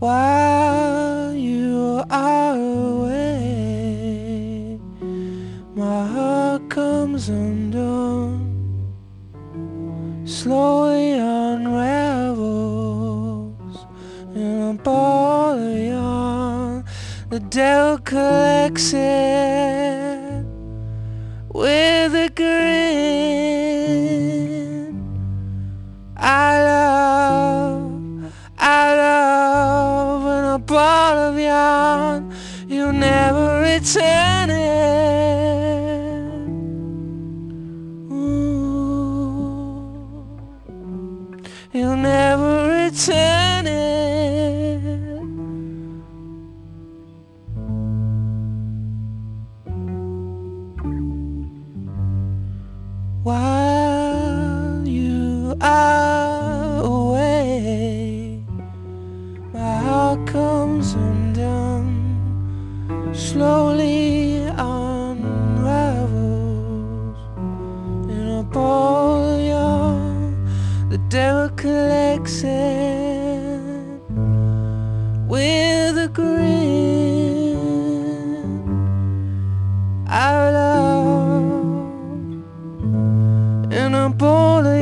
While you are away, my heart comes undone, slowly unravels yarn. The devil collects it with a grin. I love, I love in a ball of yarn. You never return it. You'll never return it. Away, my heart comes undone, slowly unravels in a ball yarn. The devil collects it with a grin. I love in a ball of